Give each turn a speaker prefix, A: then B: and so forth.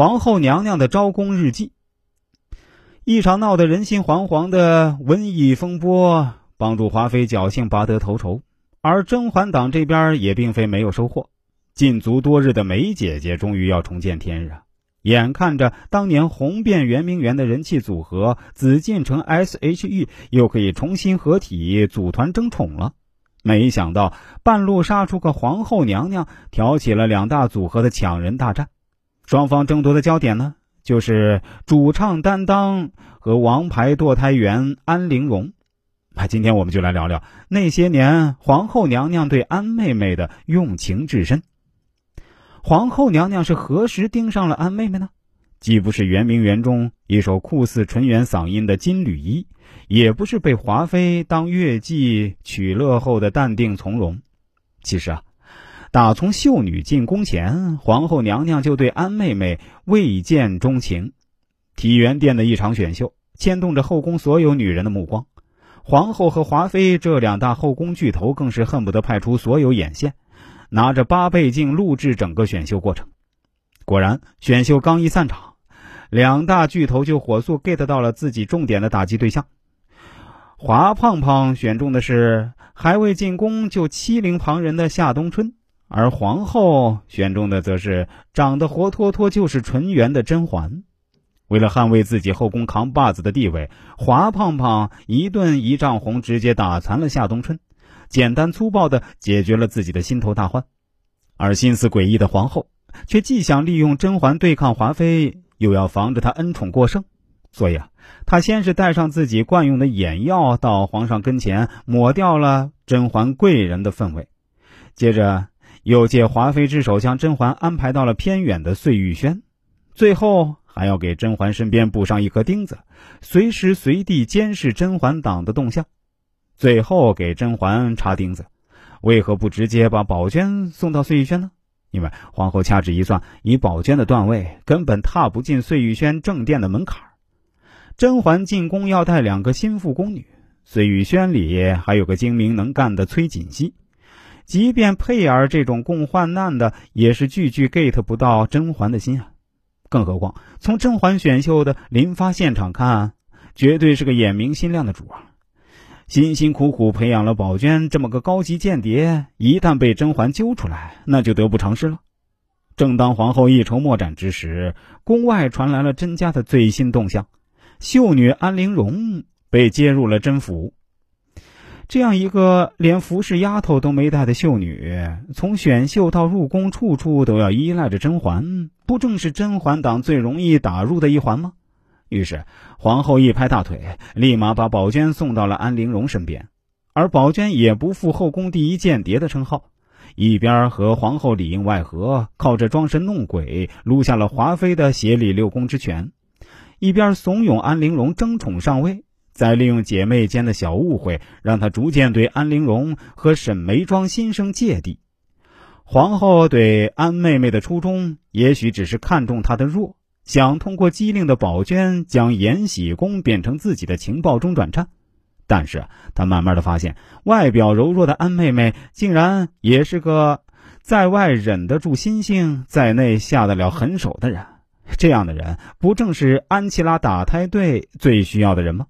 A: 皇后娘娘的招工日记。一场闹得人心惶惶的瘟疫风波，帮助华妃侥幸拔得头筹，而甄嬛党这边也并非没有收获。禁足多日的梅姐姐终于要重见天日！眼看着当年红遍圆明园的人气组合紫禁城 S.H.E 又可以重新合体组团争宠了，没想到半路杀出个皇后娘娘，挑起了两大组合的抢人大战。双方争夺的焦点呢，就是主唱担当和王牌堕胎员安陵容。那今天我们就来聊聊那些年皇后娘娘对安妹妹的用情至深。皇后娘娘是何时盯上了安妹妹呢？既不是圆明园中一首酷似纯元嗓音的金缕衣，也不是被华妃当乐伎取乐后的淡定从容。其实啊，打从秀女进宫前，皇后娘娘就对安妹妹未见钟情。体元殿的一场选秀，牵动着后宫所有女人的目光。皇后和华妃这两大后宫巨头，更是恨不得派出所有眼线。拿着八倍镜录制整个选秀过程，果然选秀刚一散场，两大巨头就火速 get 到了自己重点的打击对象。华胖胖选中的是还未进宫就欺凌旁人的夏冬春，而皇后选中的则是长得活脱脱就是纯元的甄嬛。为了捍卫自己后宫扛把子的地位，华胖胖一顿一丈红，直接打残了夏冬春。简单粗暴的解决了自己的心头大患，而心思诡异的皇后却既想利用甄嬛对抗华妃，又要防着她恩宠过剩，所以啊，她先是带上自己惯用的眼药到皇上跟前抹掉了甄嬛贵人的氛围，接着又借华妃之手将甄嬛安排到了偏远的碎玉轩，最后还要给甄嬛身边补上一颗钉子，随时随地监视甄嬛党的动向。最后给甄嬛插钉子，为何不直接把宝娟送到碎玉轩呢？因为皇后掐指一算，以宝娟的段位，根本踏不进碎玉轩正殿的门槛甄嬛进宫要带两个心腹宫女，碎玉轩里还有个精明能干的崔槿汐。即便佩儿这种共患难的，也是句句 get 不到甄嬛的心啊！更何况从甄嬛选秀的临发现场看，绝对是个眼明心亮的主啊！辛辛苦苦培养了宝娟这么个高级间谍，一旦被甄嬛揪出来，那就得不偿失了。正当皇后一筹莫展之时，宫外传来了甄家的最新动向：秀女安陵容被接入了甄府。这样一个连服侍丫头都没带的秀女，从选秀到入宫，处处都要依赖着甄嬛，不正是甄嬛党最容易打入的一环吗？于是，皇后一拍大腿，立马把宝娟送到了安陵容身边。而宝娟也不负后宫第一间谍的称号，一边和皇后里应外合，靠着装神弄鬼撸下了华妃的协理六宫之权，一边怂恿安陵容争宠上位，再利用姐妹间的小误会，让她逐渐对安陵容和沈眉庄心生芥蒂。皇后对安妹妹的初衷，也许只是看中她的弱。想通过机灵的宝娟将延禧宫变成自己的情报中转站，但是他慢慢的发现，外表柔弱的安妹妹竟然也是个在外忍得住心性，在内下得了狠手的人。这样的人，不正是安琪拉打胎队最需要的人吗？